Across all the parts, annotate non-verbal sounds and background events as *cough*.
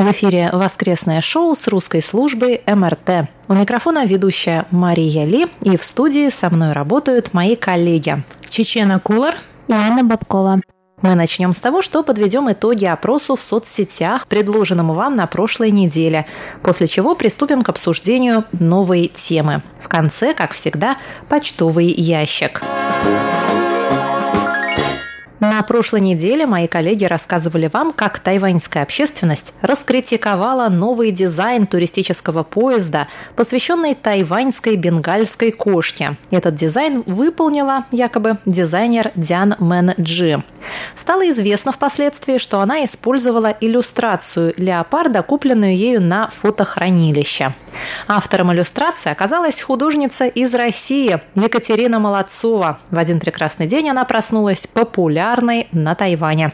В эфире воскресное шоу с русской службой МРТ. У микрофона ведущая Мария Ли, и в студии со мной работают мои коллеги. Чечена Кулар и Анна Бабкова. Мы начнем с того, что подведем итоги опросу в соцсетях, предложенному вам на прошлой неделе, после чего приступим к обсуждению новой темы. В конце, как всегда, почтовый ящик. На прошлой неделе мои коллеги рассказывали вам, как тайваньская общественность раскритиковала новый дизайн туристического поезда, посвященный тайваньской бенгальской кошке. Этот дизайн выполнила якобы дизайнер Дян Мэн Джи. Стало известно впоследствии, что она использовала иллюстрацию леопарда, купленную ею на фотохранилище. Автором иллюстрации оказалась художница из России Екатерина Молодцова. В один прекрасный день она проснулась популярной популярной на Тайване.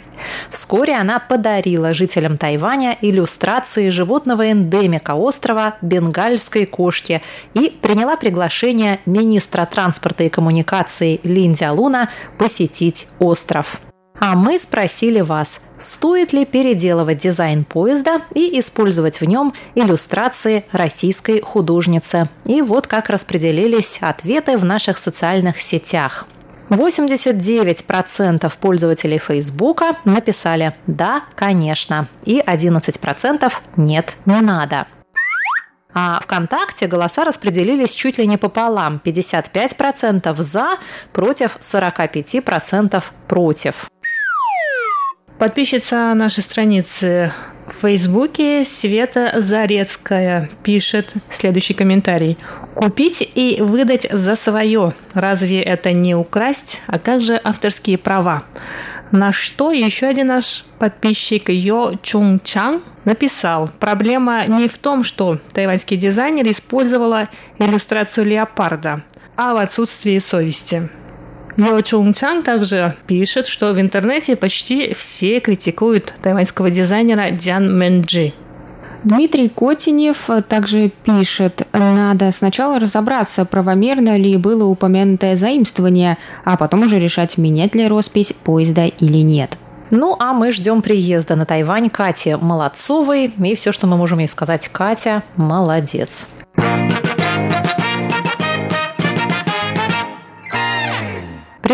Вскоре она подарила жителям Тайваня иллюстрации животного эндемика острова бенгальской кошки и приняла приглашение министра транспорта и коммуникаций Линдя Луна посетить остров. А мы спросили вас, стоит ли переделывать дизайн поезда и использовать в нем иллюстрации российской художницы. И вот как распределились ответы в наших социальных сетях. 89% пользователей Фейсбука написали «да, конечно» и 11% «нет, не надо». А ВКонтакте голоса распределились чуть ли не пополам. 55% за, против 45% против. Подписчица нашей страницы в Фейсбуке Света Зарецкая пишет следующий комментарий. Купить и выдать за свое. Разве это не украсть? А как же авторские права? На что еще один наш подписчик Йо Чунг Чан написал, проблема не в том, что тайваньский дизайнер использовала иллюстрацию леопарда, а в отсутствии совести. Йо Чунг Чан также пишет, что в интернете почти все критикуют тайваньского дизайнера Дзян Мэнджи. Дмитрий Котинев также пишет, надо сначала разобраться, правомерно ли было упомянутое заимствование, а потом уже решать, менять ли роспись поезда или нет. Ну, а мы ждем приезда на Тайвань Кати Молодцовой. И все, что мы можем ей сказать, Катя, молодец.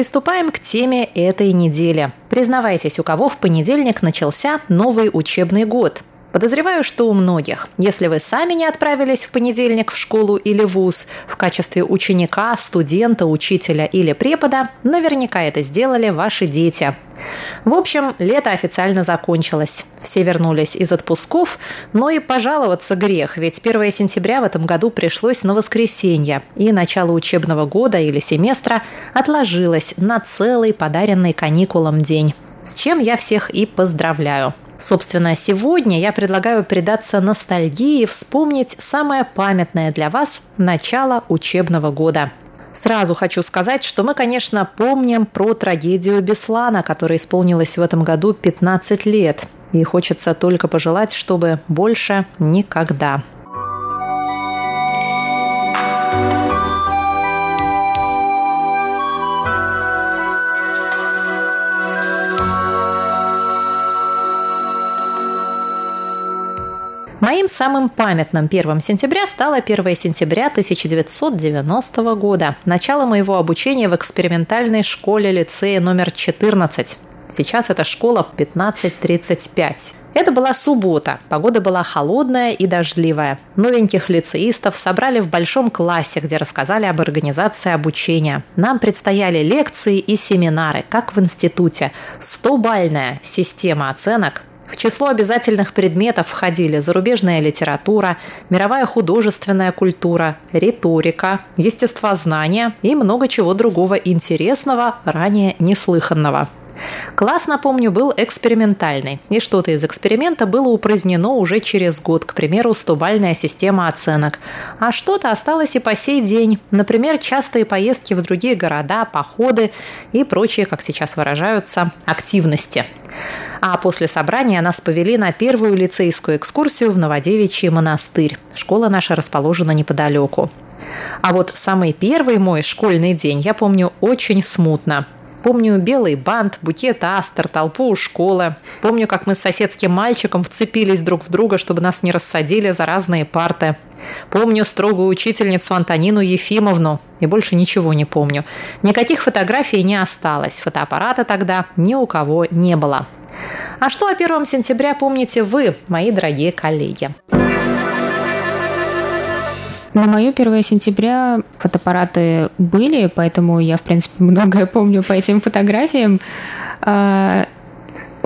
Приступаем к теме этой недели. Признавайтесь, у кого в понедельник начался новый учебный год. Подозреваю, что у многих. Если вы сами не отправились в понедельник в школу или вуз в качестве ученика, студента, учителя или препода, наверняка это сделали ваши дети. В общем, лето официально закончилось. Все вернулись из отпусков, но и пожаловаться грех, ведь 1 сентября в этом году пришлось на воскресенье, и начало учебного года или семестра отложилось на целый подаренный каникулам день. С чем я всех и поздравляю. Собственно, сегодня я предлагаю предаться ностальгии и вспомнить самое памятное для вас начало учебного года. Сразу хочу сказать, что мы, конечно, помним про трагедию Беслана, которая исполнилась в этом году 15 лет. И хочется только пожелать, чтобы больше никогда. Самым памятным 1 сентября стало 1 сентября 1990 года, начало моего обучения в экспериментальной школе лицея номер 14. Сейчас это школа 1535. Это была суббота. Погода была холодная и дождливая. Новеньких лицеистов собрали в большом классе, где рассказали об организации обучения. Нам предстояли лекции и семинары, как в институте. 100-бальная система оценок, в число обязательных предметов входили зарубежная литература, мировая художественная культура, риторика, естествознание и много чего другого интересного, ранее неслыханного. Класс, напомню, был экспериментальный, и что-то из эксперимента было упразднено уже через год, к примеру, стобальная система оценок. А что-то осталось и по сей день, например, частые поездки в другие города, походы и прочие, как сейчас выражаются, активности. А после собрания нас повели на первую лицейскую экскурсию в Новодевичий монастырь. Школа наша расположена неподалеку. А вот самый первый мой школьный день я помню очень смутно. Помню белый бант, букет астер, толпу у школы. Помню, как мы с соседским мальчиком вцепились друг в друга, чтобы нас не рассадили за разные парты. Помню строгую учительницу Антонину Ефимовну. И больше ничего не помню. Никаких фотографий не осталось. Фотоаппарата тогда ни у кого не было. А что о 1 сентября помните вы, мои дорогие коллеги? На мое 1 сентября фотоаппараты были, поэтому я, в принципе, *laughs* многое помню по этим фотографиям. А,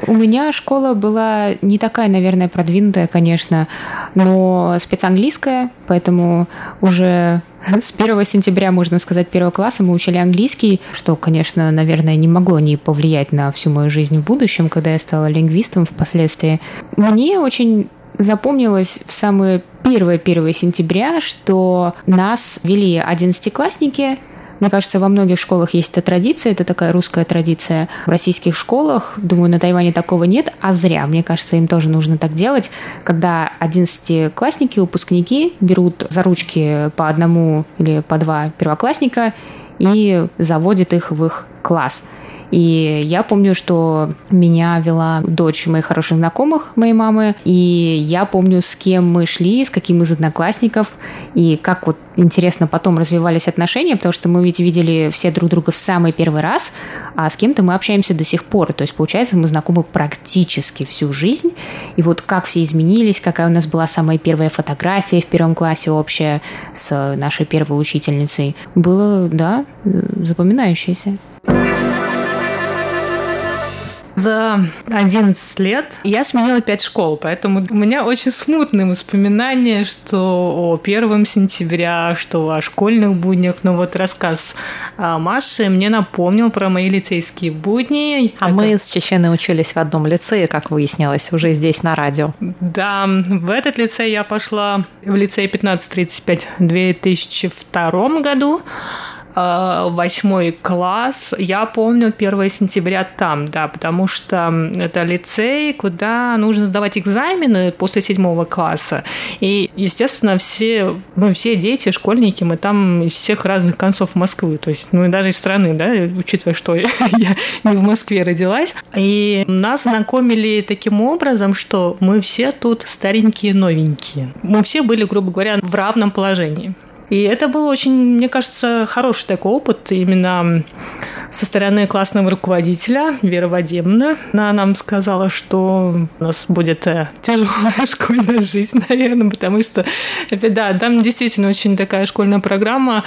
у меня школа была не такая, наверное, продвинутая, конечно, но спецанглийская, поэтому уже *laughs* с 1 сентября, можно сказать, первого класса мы учили английский, что, конечно, наверное, не могло не повлиять на всю мою жизнь в будущем, когда я стала лингвистом впоследствии. Мне очень запомнилось в самое первое 1 сентября, что нас вели одиннадцатиклассники, мне кажется, во многих школах есть эта традиция, это такая русская традиция. В российских школах, думаю, на Тайване такого нет, а зря. Мне кажется, им тоже нужно так делать, когда одиннадцатиклассники, выпускники берут за ручки по одному или по два первоклассника и заводят их в их класс. И я помню, что меня вела дочь моих хороших знакомых, моей мамы, и я помню, с кем мы шли, с каким из одноклассников, и как вот интересно потом развивались отношения, потому что мы ведь видели все друг друга в самый первый раз, а с кем-то мы общаемся до сих пор. То есть, получается, мы знакомы практически всю жизнь. И вот как все изменились, какая у нас была самая первая фотография в первом классе общая с нашей первой учительницей, было, да, запоминающееся за 11 лет я сменила 5 школ, поэтому у меня очень смутные воспоминания, что о 1 сентября, что о школьных буднях. Но вот рассказ а, Маши мне напомнил про мои лицейские будни. А мы с Чеченой учились в одном лицее, как выяснилось, уже здесь на радио. Да, в этот лицей я пошла в лицей 1535 в 2002 году. Э, восьмой класс. Я помню 1 сентября там, да, потому что это лицей, куда нужно сдавать экзамены после седьмого класса. И, естественно, все, ну, все дети, школьники, мы там из всех разных концов Москвы, то есть, ну, и даже из страны, да, учитывая, что *laughs* я не в Москве родилась. И нас знакомили таким образом, что мы все тут старенькие, новенькие. Мы все были, грубо говоря, в равном положении. И это был очень, мне кажется, хороший такой опыт именно со стороны классного руководителя Вера Вадимовна. Она нам сказала, что у нас будет э, тяжелая *laughs* школьная жизнь, наверное, потому что, да, там действительно очень такая школьная программа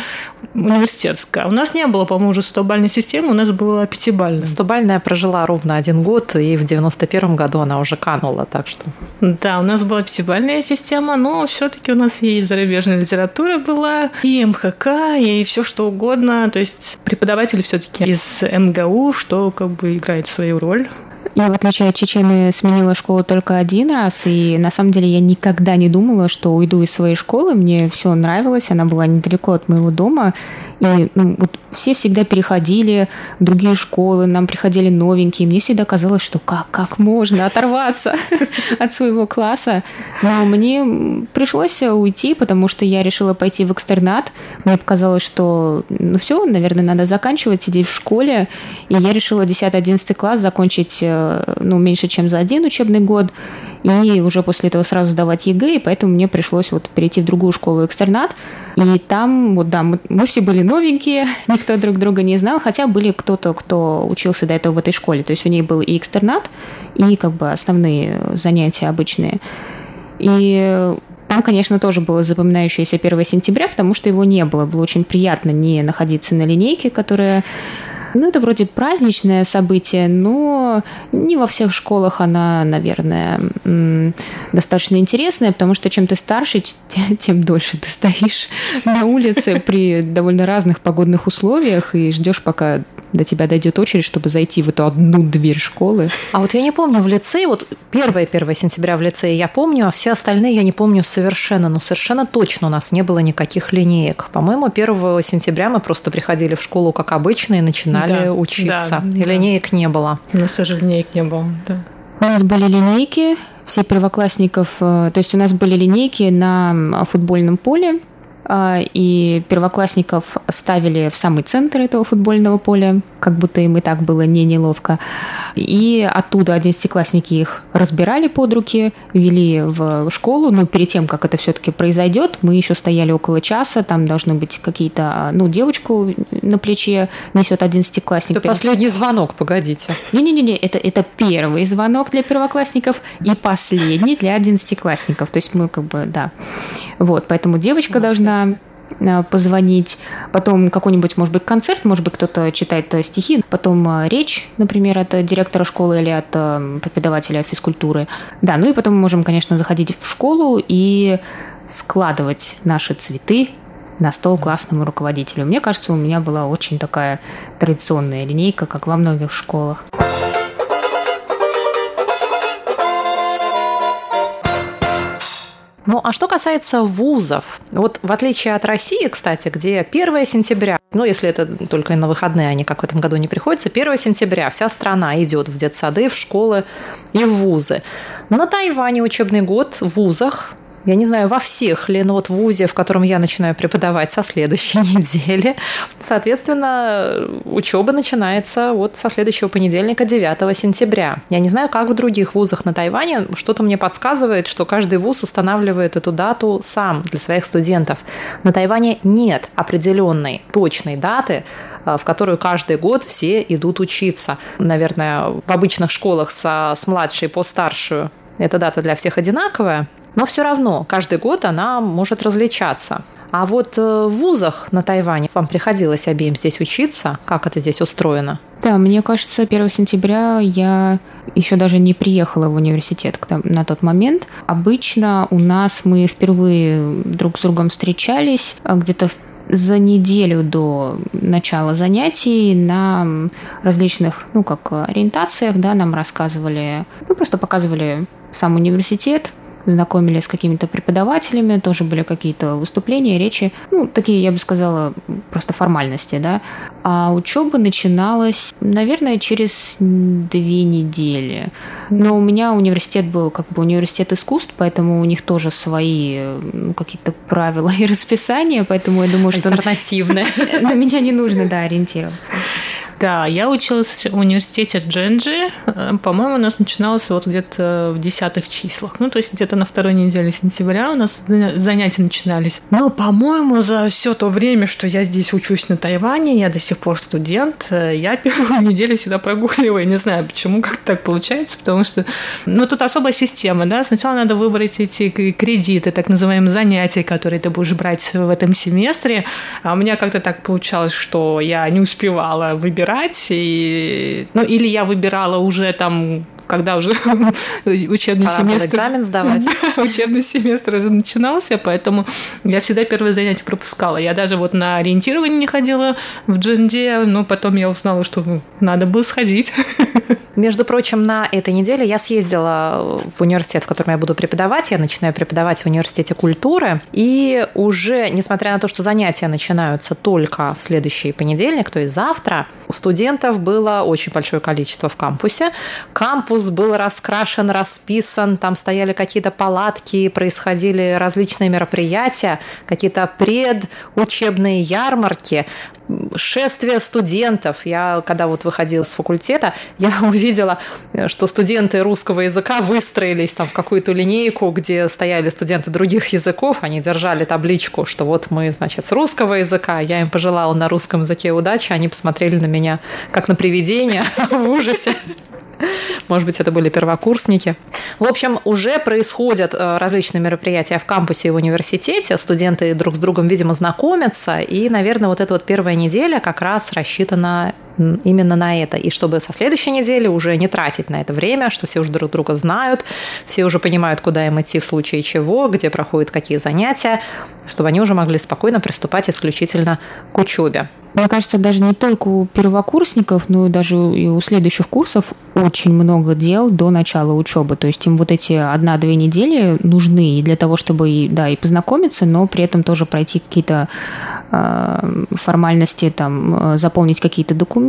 университетская. У нас не было, по-моему, уже 100-бальной системы, у нас была пятибальная. 100-бальная прожила ровно один год, и в 91 году она уже канула, так что... Да, у нас была пятибальная система, но все таки у нас и зарубежная литература была, и МХК, и все что угодно. То есть преподаватели все таки из МГУ, что как бы играет свою роль. Я, в отличие от Чечены, сменила школу только один раз, и на самом деле я никогда не думала, что уйду из своей школы. Мне все нравилось, она была недалеко от моего дома. И ну, вот все всегда переходили в другие школы, нам приходили новенькие. Мне всегда казалось, что как, как можно оторваться *laughs* от своего класса. Но мне пришлось уйти, потому что я решила пойти в экстернат. Мне показалось, что ну все, наверное, надо заканчивать, сидеть в школе. И я решила 10-11 класс закончить э, ну, меньше, чем за один учебный год. И уже после этого сразу сдавать ЕГЭ, и поэтому мне пришлось вот перейти в другую школу экстернат. И там, вот да, мы, мы все были новенькие, *laughs* никто друг друга не знал, хотя были кто-то, кто учился до этого в этой школе. То есть у ней был и экстернат, и как бы основные занятия обычные. И там, конечно, тоже было запоминающееся 1 сентября, потому что его не было. Было очень приятно не находиться на линейке, которая ну, это вроде праздничное событие, но не во всех школах она, наверное, достаточно интересная, потому что чем ты старше, тем дольше ты стоишь *laughs* на улице при довольно разных погодных условиях и ждешь, пока до тебя дойдет очередь, чтобы зайти в эту одну дверь школы. А вот я не помню, в лицее, вот 1-1 сентября в лицее я помню, а все остальные я не помню совершенно, но совершенно точно у нас не было никаких линеек. По-моему, 1 сентября мы просто приходили в школу, как обычно, и начинали да, учиться. Да, и да. линеек не было. У нас тоже линеек не было, да. У нас были линейки, все первоклассников, э, то есть у нас были линейки на футбольном поле, и первоклассников ставили в самый центр этого футбольного поля, как будто им и так было не неловко. И оттуда одиннадцатиклассники их разбирали под руки, вели в школу. Но перед тем, как это все-таки произойдет, мы еще стояли около часа, там должны быть какие-то, ну, девочку на плече несет одиннадцатиклассник. Это последний звонок, погодите. Не-не-не, это, это первый звонок для первоклассников и последний для одиннадцатиклассников. То есть мы как бы, да. Вот, поэтому девочка должна Э, позвонить, потом какой-нибудь, может быть, концерт, может быть, кто-то читает э, стихи, потом э, речь, например, от директора школы или от преподавателя физкультуры. Да, ну и потом мы можем, конечно, заходить в школу и складывать наши цветы на стол классному руководителю. Мне кажется, у меня была очень такая традиционная линейка, как во многих школах. Ну, а что касается вузов, вот в отличие от России, кстати, где 1 сентября, ну, если это только на выходные, они как в этом году не приходится, 1 сентября вся страна идет в детсады, в школы и в вузы. На Тайване учебный год в вузах я не знаю, во всех ли, но вот в ВУЗе, в котором я начинаю преподавать со следующей *laughs* недели, соответственно, учеба начинается вот со следующего понедельника, 9 сентября. Я не знаю, как в других вузах на Тайване, что-то мне подсказывает, что каждый вуз устанавливает эту дату сам для своих студентов. На Тайване нет определенной точной даты, э, в которую каждый год все идут учиться. Наверное, в обычных школах со, с младшей по старшую эта дата для всех одинаковая, но все равно каждый год она может различаться. А вот э, в вузах на Тайване вам приходилось обеим здесь учиться? Как это здесь устроено? Да, мне кажется, 1 сентября я еще даже не приехала в университет на тот момент. Обычно у нас мы впервые друг с другом встречались а где-то за неделю до начала занятий на различных, ну, как ориентациях, да, нам рассказывали, ну, просто показывали сам университет, знакомились с какими-то преподавателями, тоже были какие-то выступления, речи, ну, такие, я бы сказала, просто формальности, да. А учеба начиналась, наверное, через две недели. Но у меня университет был как бы университет искусств, поэтому у них тоже свои ну, какие-то правила и расписания, поэтому я думаю, что... Альтернативные. *laughs* На меня не нужно, да, ориентироваться. Да, я училась в университете Дженджи. Э, по-моему, у нас начиналось вот где-то в десятых числах. Ну, то есть где-то на второй неделе сентября у нас занятия начинались. Но, по-моему, за все то время, что я здесь учусь на Тайване, я до сих пор студент, э, я первую неделю всегда прогуливаю. Не знаю, почему, как так получается, потому что, ну, тут особая система, да. Сначала надо выбрать эти кредиты, так называемые занятия, которые ты будешь брать в этом семестре. А у меня как-то так получалось, что я не успевала выбирать выбирать. И, ну, или я выбирала уже там когда уже *laughs* учебный Пора семестр... экзамен *laughs* сдавать. учебный семестр уже начинался, поэтому я всегда первое занятие пропускала. Я даже вот на ориентирование не ходила в дженде, но потом я узнала, что надо было сходить. *laughs* Между прочим, на этой неделе я съездила в университет, в котором я буду преподавать. Я начинаю преподавать в университете культуры. И уже, несмотря на то, что занятия начинаются только в следующий понедельник, то есть завтра, у студентов было очень большое количество в кампусе. Кампус был раскрашен, расписан, там стояли какие-то палатки, происходили различные мероприятия, какие-то предучебные ярмарки шествие студентов. Я, когда вот выходила с факультета, *laughs* я увидела, что студенты русского языка выстроились там в какую-то линейку, где стояли студенты других языков, они держали табличку, что вот мы, значит, с русского языка, я им пожелала на русском языке удачи, они посмотрели на меня как на привидение *laughs* в ужасе. Может быть, это были первокурсники. В общем, уже происходят э, различные мероприятия в кампусе и в университете. Студенты друг с другом, видимо, знакомятся. И, наверное, вот эта вот первая неделя как раз рассчитана именно на это. И чтобы со следующей недели уже не тратить на это время, что все уже друг друга знают, все уже понимают, куда им идти в случае чего, где проходят какие занятия, чтобы они уже могли спокойно приступать исключительно к учебе. мне кажется, даже не только у первокурсников, но даже и у следующих курсов очень много дел до начала учебы. То есть им вот эти одна-две недели нужны и для того, чтобы да, и познакомиться, но при этом тоже пройти какие-то э, формальности, там, заполнить какие-то документы,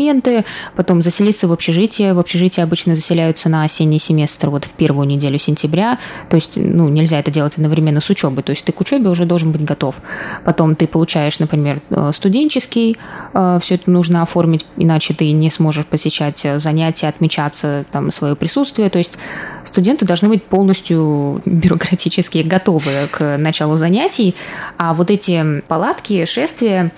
потом заселиться в общежитие. В общежитие обычно заселяются на осенний семестр вот в первую неделю сентября. То есть ну, нельзя это делать одновременно с учебой. То есть ты к учебе уже должен быть готов. Потом ты получаешь, например, э, студенческий Э, все это нужно оформить, иначе ты не сможешь посещать э, занятия, отмечаться там свое присутствие. То есть студенты должны быть полностью бюрократически готовы к началу занятий, а вот эти палатки, шествия,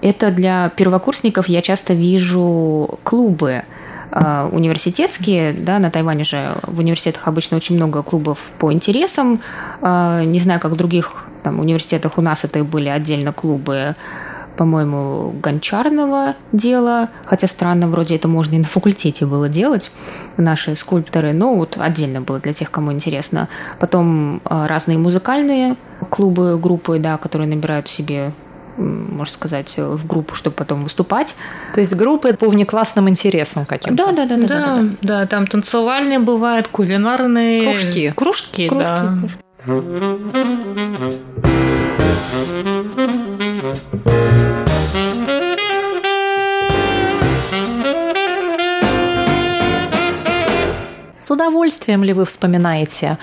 это для первокурсников я часто вижу клубы э, университетские, да, на Тайване же в университетах обычно очень много клубов по интересам. Не знаю, как в других там, университетах у нас это были отдельно клубы по-моему, гончарного дела, хотя странно, вроде это можно и на факультете было делать, наши скульпторы, но вот отдельно было для тех, кому интересно. Потом а, разные музыкальные клубы, группы, да, которые набирают себе можно сказать, в группу, чтобы потом выступать. То есть группы по внеклассным интересам каким-то? Да, да, да, да, да, да, да. Да, там танцевальные бывают, кулинарные. Кружки. Кружки, кружки да. Кружки. С удовольствием ли вы вспоминаете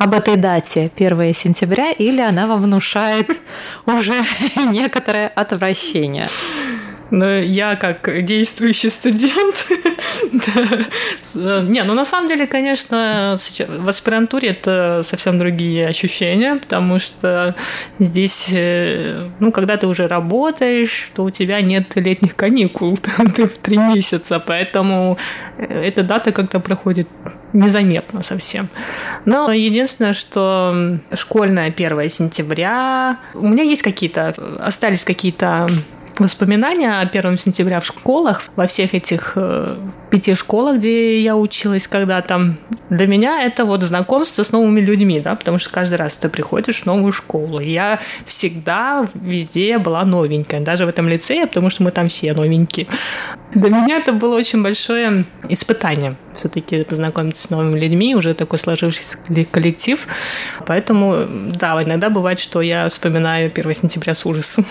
об этой дате 1 сентября или она вам внушает уже *laughs* некоторое отвращение? Но я как действующий студент. *laughs* Не, ну на самом деле, конечно, в аспирантуре это совсем другие ощущения, потому что здесь, э, ну, когда ты уже работаешь, то у тебя нет летних каникул, *laughs* ты в три месяца, поэтому э, эта дата как-то проходит незаметно совсем. Но единственное, что школьная 1 сентября, у меня есть какие-то, остались какие-то воспоминания о 1 сентября в школах, во всех этих э, пяти школах, где я училась когда-то. Для меня это вот знакомство с новыми людьми, да, потому что каждый раз ты приходишь в новую школу. Я всегда везде была новенькая, даже в этом лицее, потому что мы там все новенькие. Для меня это было очень большое испытание все-таки познакомиться с новыми людьми, уже такой сложившийся коллектив. Поэтому, да, иногда бывает, что я вспоминаю 1 сентября с ужасом.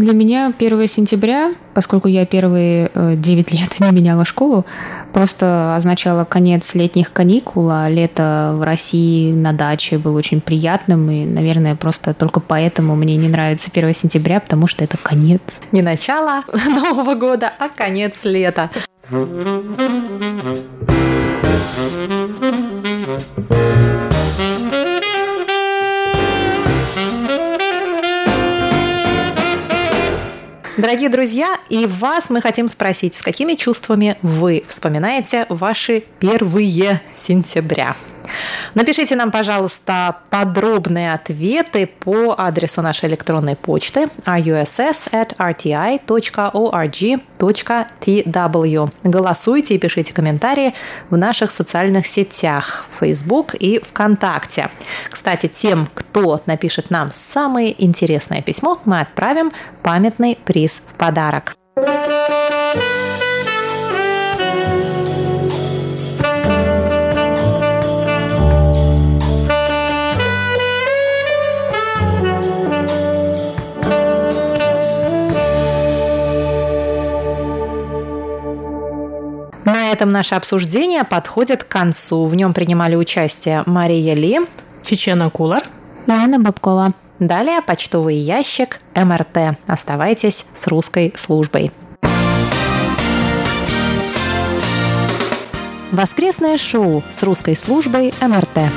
Для меня 1 сентября, поскольку я первые 9 э, лет не меняла школу, просто означало конец летних каникул, а лето в России на даче было очень приятным, и, наверное, просто только поэтому мне не нравится 1 сентября, потому что это конец. Не начало *laughs* Нового года, а конец лета. Дорогие друзья, и вас мы хотим спросить, с какими чувствами вы вспоминаете ваши первые сентября? Напишите нам, пожалуйста, подробные ответы по адресу нашей электронной почты russ@rti.org.tw. Голосуйте и пишите комментарии в наших социальных сетях Facebook и ВКонтакте. Кстати, тем, кто напишет нам самое интересное письмо, мы отправим памятный приз в подарок. На этом наше обсуждение подходит к концу. В нем принимали участие Мария Ли, Чечена Кулар и Анна Бабкова. Далее почтовый ящик МРТ. Оставайтесь с русской службой. Воскресное шоу с русской службой МРТ.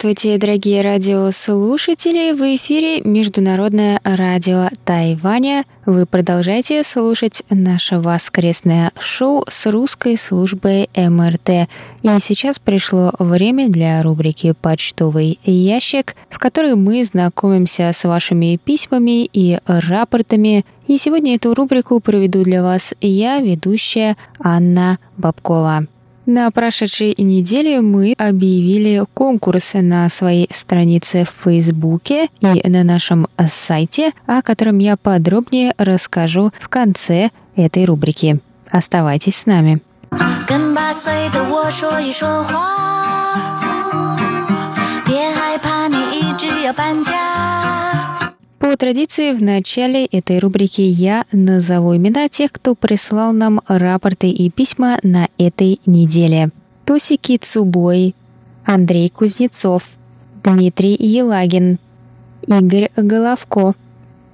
Здравствуйте, дорогие радиослушатели! В эфире Международное радио Тайваня. Вы продолжаете слушать наше воскресное шоу с русской службой МРТ. И сейчас пришло время для рубрики «Почтовый ящик», в которой мы знакомимся с вашими письмами и рапортами. И сегодня эту рубрику проведу для вас я, ведущая Анна Бабкова. На прошедшей неделе мы объявили конкурс на своей странице в Фейсбуке и на нашем сайте, о котором я подробнее расскажу в конце этой рубрики. Оставайтесь с нами. 跟八岁的我说一说话，别害怕，你一直要搬家。 По традиции, в начале этой рубрики я назову имена тех, кто прислал нам рапорты и письма на этой неделе. Тосики Цубой, Андрей Кузнецов, Дмитрий Елагин, Игорь Головко,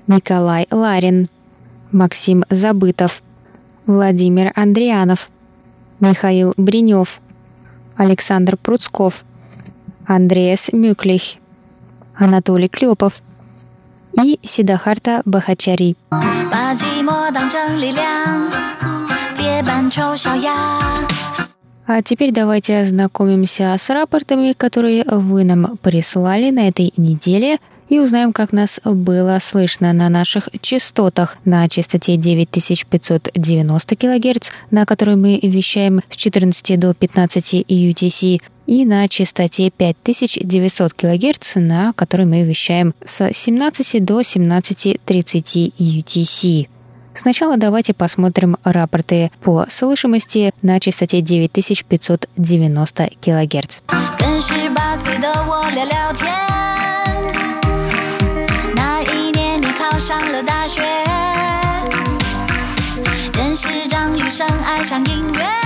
Николай Ларин, Максим Забытов, Владимир Андрианов, Михаил Бринев, Александр Пруцков, Андреас Мюклих, Анатолий Клепов – и Сидахарта Бахачари. А теперь давайте ознакомимся с рапортами, которые вы нам прислали на этой неделе – и узнаем, как нас было слышно на наших частотах на частоте 9590 кГц, на которой мы вещаем с 14 до 15 UTC, и на частоте 5900 кГц, на которой мы вещаем с 17 до 17.30 UTC. Сначала давайте посмотрим рапорты по слышимости на частоте 9590 кГц. 上了大学，认识张雨生，爱上音乐。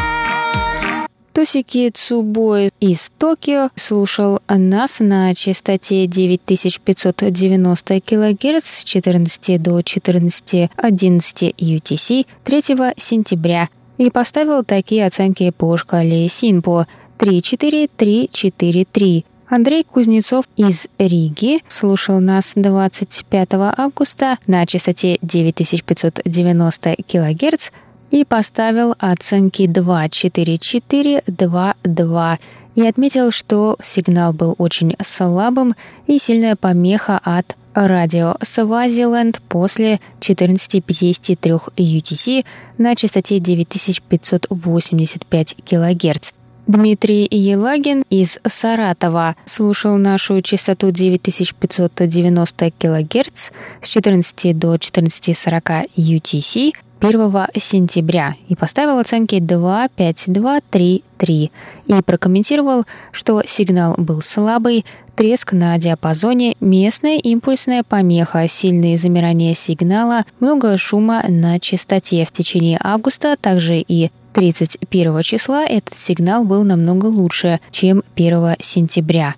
Тосики Цубой из Токио слушал нас на частоте 9590 кГц с 14 до 14.11 UTC 3 сентября и поставил такие оценки по шкале Синпо 3-4-3-4-3. Андрей Кузнецов из Риги слушал нас 25 августа на частоте 9590 кГц и поставил оценки 2.4.4.2.2 и отметил, что сигнал был очень слабым и сильная помеха от радио Свазиленд после 14.53 UTC на частоте 9585 кГц. Дмитрий Елагин из Саратова слушал нашу частоту 9590 кГц с 14 до 14.40 UTC 1 сентября и поставил оценки 2, 5, 2, 3, 3 и прокомментировал, что сигнал был слабый, треск на диапазоне, местная импульсная помеха, сильные замирания сигнала, много шума на частоте. В течение августа, также и 31 числа этот сигнал был намного лучше, чем 1 сентября.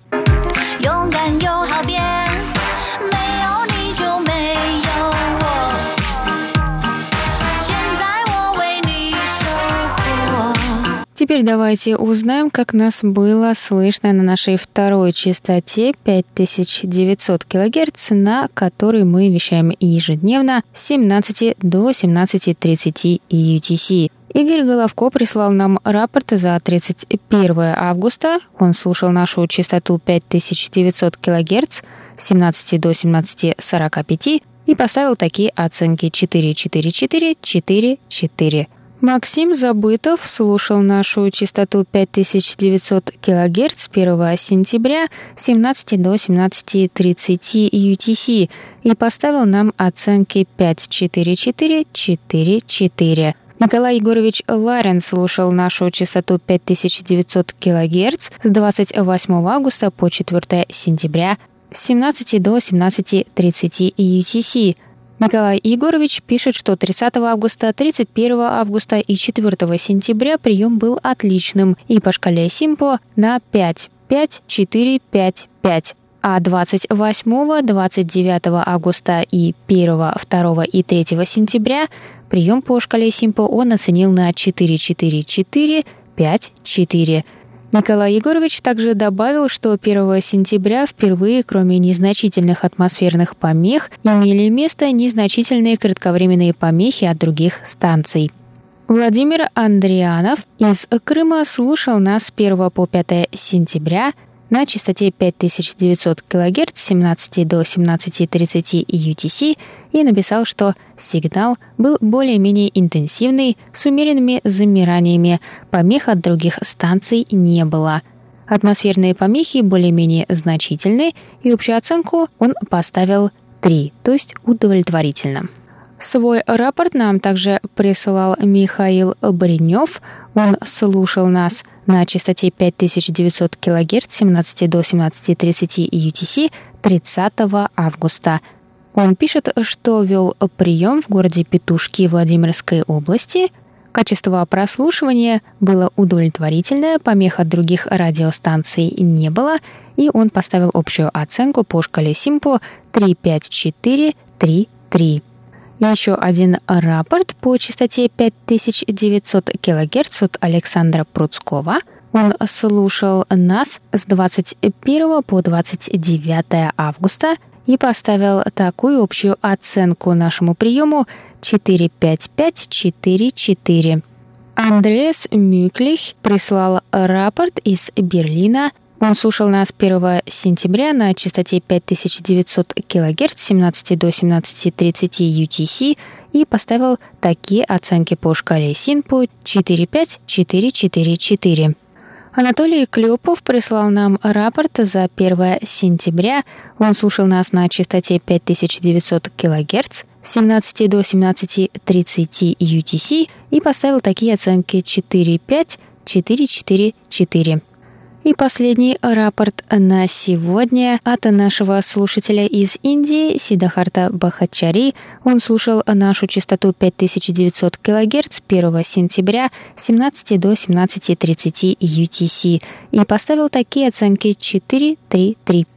Теперь давайте узнаем, как нас было слышно на нашей второй частоте 5900 кГц, на которой мы вещаем ежедневно с 17 до 17.30 UTC. Игорь Головко прислал нам рапорт за 31 августа. Он слушал нашу частоту 5900 кГц с 17 до 17.45 и поставил такие оценки 444 44. Максим Забытов слушал нашу частоту 5900 кГц 1 сентября с 17 до 17.30 UTC и поставил нам оценки 544 44. Николай Егорович Ларин слушал нашу частоту 5900 кГц с 28 августа по 4 сентября с 17 до 17.30 UTC. Николай Егорович пишет, что 30 августа, 31 августа и 4 сентября прием был отличным. И по шкале Симпо на 5, 5, 4, 5, 5 а 28, 29 августа и 1, 2 и 3 сентября прием по шкале Симпо он оценил на 4, 4, 4, 5, 4. Николай Егорович также добавил, что 1 сентября впервые, кроме незначительных атмосферных помех, имели место незначительные кратковременные помехи от других станций. Владимир Андрианов из Крыма слушал нас с 1 по 5 сентября на частоте 5900 кГц с 17 до 17.30 UTC и написал, что сигнал был более-менее интенсивный, с умеренными замираниями, помех от других станций не было. Атмосферные помехи более-менее значительны, и общую оценку он поставил 3, то есть удовлетворительно. Свой рапорт нам также присылал Михаил Бринев. Он слушал нас на частоте 5900 кГц с 17 до 17.30 UTC 30 августа. Он пишет, что вел прием в городе Петушки Владимирской области. Качество прослушивания было удовлетворительное, помех от других радиостанций не было, и он поставил общую оценку по шкале Симпо 35433. Еще один рапорт по частоте 5900 кГц от Александра Пруцкого. Он слушал нас с 21 по 29 августа и поставил такую общую оценку нашему приему 45544. Андреас Мюклих прислал рапорт из Берлина он слушал нас 1 сентября на частоте 5900 кГц с 17 до 17.30 UTC и поставил такие оценки по шкале СИНПО 45444. Анатолий Клепов прислал нам рапорт за 1 сентября. Он слушал нас на частоте 5900 кГц с 17 до 17.30 UTC и поставил такие оценки 4.5, 4.4.4. И последний рапорт на сегодня от нашего слушателя из Индии Сидахарта Бахачари. Он слушал нашу частоту 5900 кГц 1 сентября с 17 до 17.30 UTC и поставил такие оценки 4, 3, 3.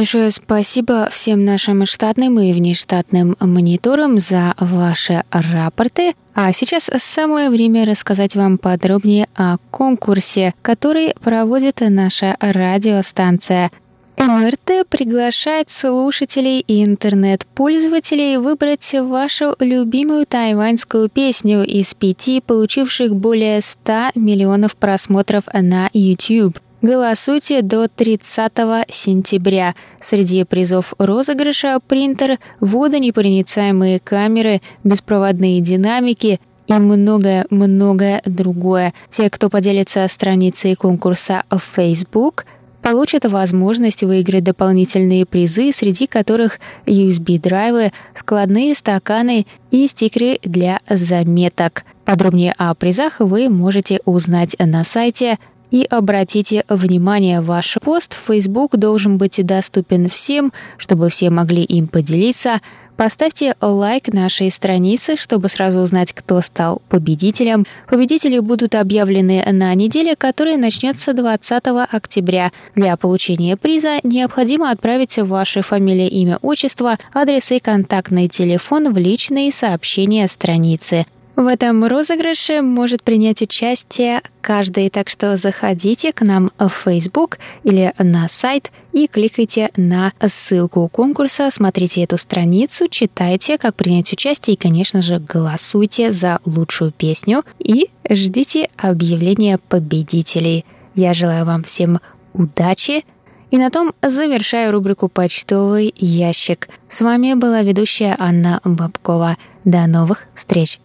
Большое спасибо всем нашим штатным и внештатным мониторам за ваши рапорты. А сейчас самое время рассказать вам подробнее о конкурсе, который проводит наша радиостанция. МРТ приглашает слушателей и интернет-пользователей выбрать вашу любимую тайваньскую песню из пяти, получивших более 100 миллионов просмотров на YouTube – Голосуйте до 30 сентября. Среди призов розыгрыша принтер, водонепроницаемые камеры, беспроводные динамики и многое-многое другое. Те, кто поделится страницей конкурса в Facebook, получат возможность выиграть дополнительные призы, среди которых USB-драйвы, складные стаканы и стикеры для заметок. Подробнее о призах вы можете узнать на сайте и обратите внимание, ваш пост в Facebook должен быть доступен всем, чтобы все могли им поделиться. Поставьте лайк нашей странице, чтобы сразу узнать, кто стал победителем. Победители будут объявлены на неделе, которая начнется 20 октября. Для получения приза необходимо отправить ваши фамилия, имя, отчество, адрес и контактный телефон в личные сообщения страницы. В этом розыгрыше может принять участие каждый, так что заходите к нам в Facebook или на сайт и кликайте на ссылку конкурса, смотрите эту страницу, читайте, как принять участие и, конечно же, голосуйте за лучшую песню и ждите объявления победителей. Я желаю вам всем удачи, и на том завершаю рубрику «Почтовый ящик». С вами была ведущая Анна Бабкова. До новых встреч!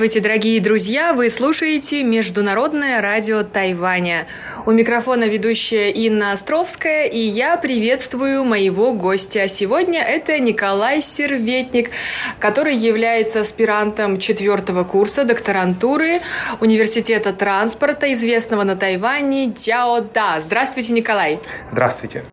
Здравствуйте, дорогие друзья! Вы слушаете Международное радио Тайваня. У микрофона ведущая Инна Островская, и я приветствую моего гостя. Сегодня это Николай Серветник, который является аспирантом четвертого курса докторантуры Университета транспорта, известного на Тайване Дяода. Здравствуйте, Николай! Здравствуйте!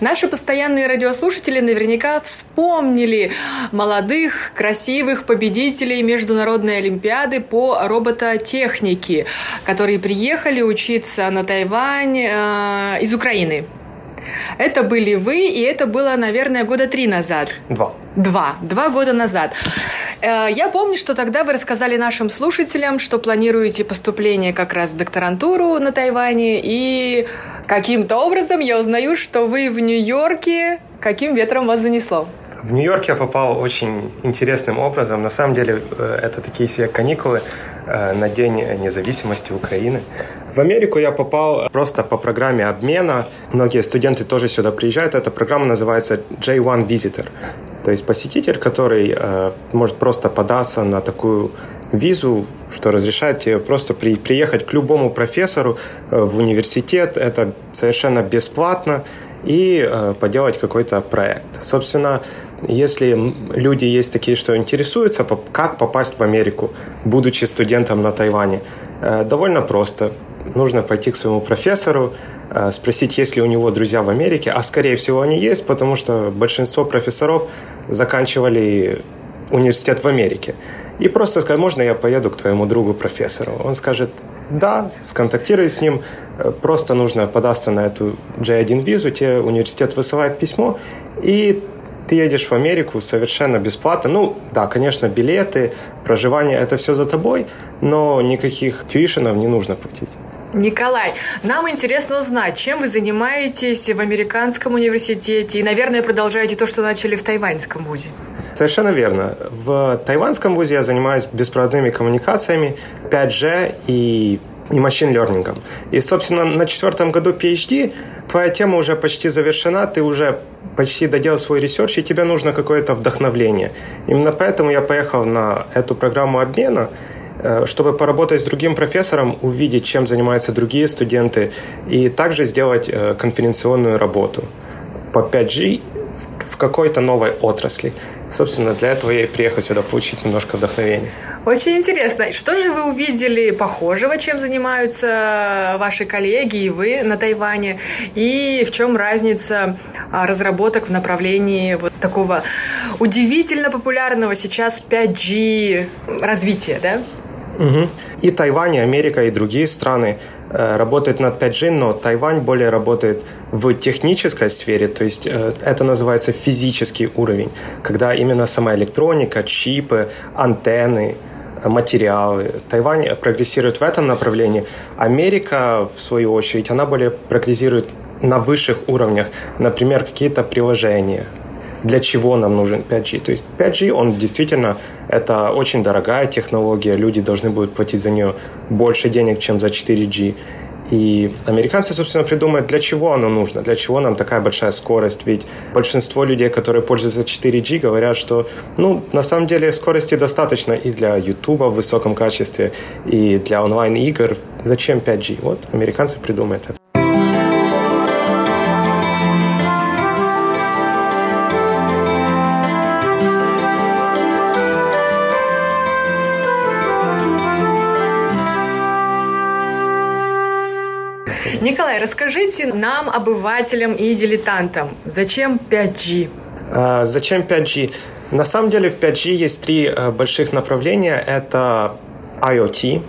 Наши постоянные радиослушатели наверняка вспомнили молодых, красивых победителей Международной Олимпиады по робототехнике, которые приехали учиться на Тайвань э, из Украины. Это были вы, и это было, наверное, года три назад. Два. Два. Два года назад. Э, я помню, что тогда вы рассказали нашим слушателям, что планируете поступление как раз в докторантуру на Тайване, и каким-то образом я узнаю, что вы в Нью-Йорке. Каким ветром вас занесло? В Нью-Йорк я попал очень интересным образом. На самом деле э, это такие себе каникулы э, на День независимости Украины. В Америку я попал просто по программе обмена. Многие студенты тоже сюда приезжают. Эта программа называется J1 Visitor. То есть посетитель, который э, может просто податься на такую визу, что разрешает тебе просто при, приехать к любому профессору э, в университет. Это совершенно бесплатно и э, поделать какой-то проект. Собственно, если люди есть такие, что интересуются, как попасть в Америку, будучи студентом на Тайване, э, довольно просто. Нужно пойти к своему профессору, э, спросить, есть ли у него друзья в Америке, а скорее всего они есть, потому что большинство профессоров заканчивали университет в Америке. И просто сказать, можно я поеду к твоему другу профессору? Он скажет, да, сконтактируй с ним, просто нужно податься на эту J1 визу, тебе университет высылает письмо, и ты едешь в Америку совершенно бесплатно. Ну, да, конечно, билеты, проживание, это все за тобой, но никаких тьюишенов не нужно платить. Николай, нам интересно узнать, чем вы занимаетесь в американском университете и, наверное, продолжаете то, что начали в тайваньском вузе. Совершенно верно. В тайваньском вузе я занимаюсь беспроводными коммуникациями, 5G и и machine learning ом. И, собственно, на четвертом году PhD твоя тема уже почти завершена, ты уже почти доделал свой research, и тебе нужно какое-то вдохновление. Именно поэтому я поехал на эту программу обмена, чтобы поработать с другим профессором, увидеть, чем занимаются другие студенты, и также сделать э, конференционную работу по 5G в какой-то новой отрасли. Собственно, для этого я и приехал сюда получить немножко вдохновения. Очень интересно. Что же вы увидели похожего, чем занимаются ваши коллеги и вы на Тайване? И в чем разница а, разработок в направлении вот такого удивительно популярного сейчас 5G развития, да? Угу. И Тайвань, и Америка, и другие страны э, работают над 5G, но Тайвань более работает в технической сфере, то есть э, это называется физический уровень, когда именно сама электроника, чипы, антенны, материалы. Тайвань прогрессирует в этом направлении. Америка, в свою очередь, она более прогрессирует на высших уровнях, например, какие-то приложения, для чего нам нужен 5G. То есть 5G, он действительно, это очень дорогая технология, люди должны будут платить за нее больше денег, чем за 4G. И американцы, собственно, придумают, для чего оно нужно, для чего нам такая большая скорость. Ведь большинство людей, которые пользуются 4G, говорят, что, ну, на самом деле скорости достаточно и для YouTube в высоком качестве, и для онлайн-игр. Зачем 5G? Вот американцы придумают это. Николай, расскажите нам, обывателям и дилетантам, зачем 5G? А, зачем 5G? На самом деле в 5G есть три а, больших направления. Это IoT,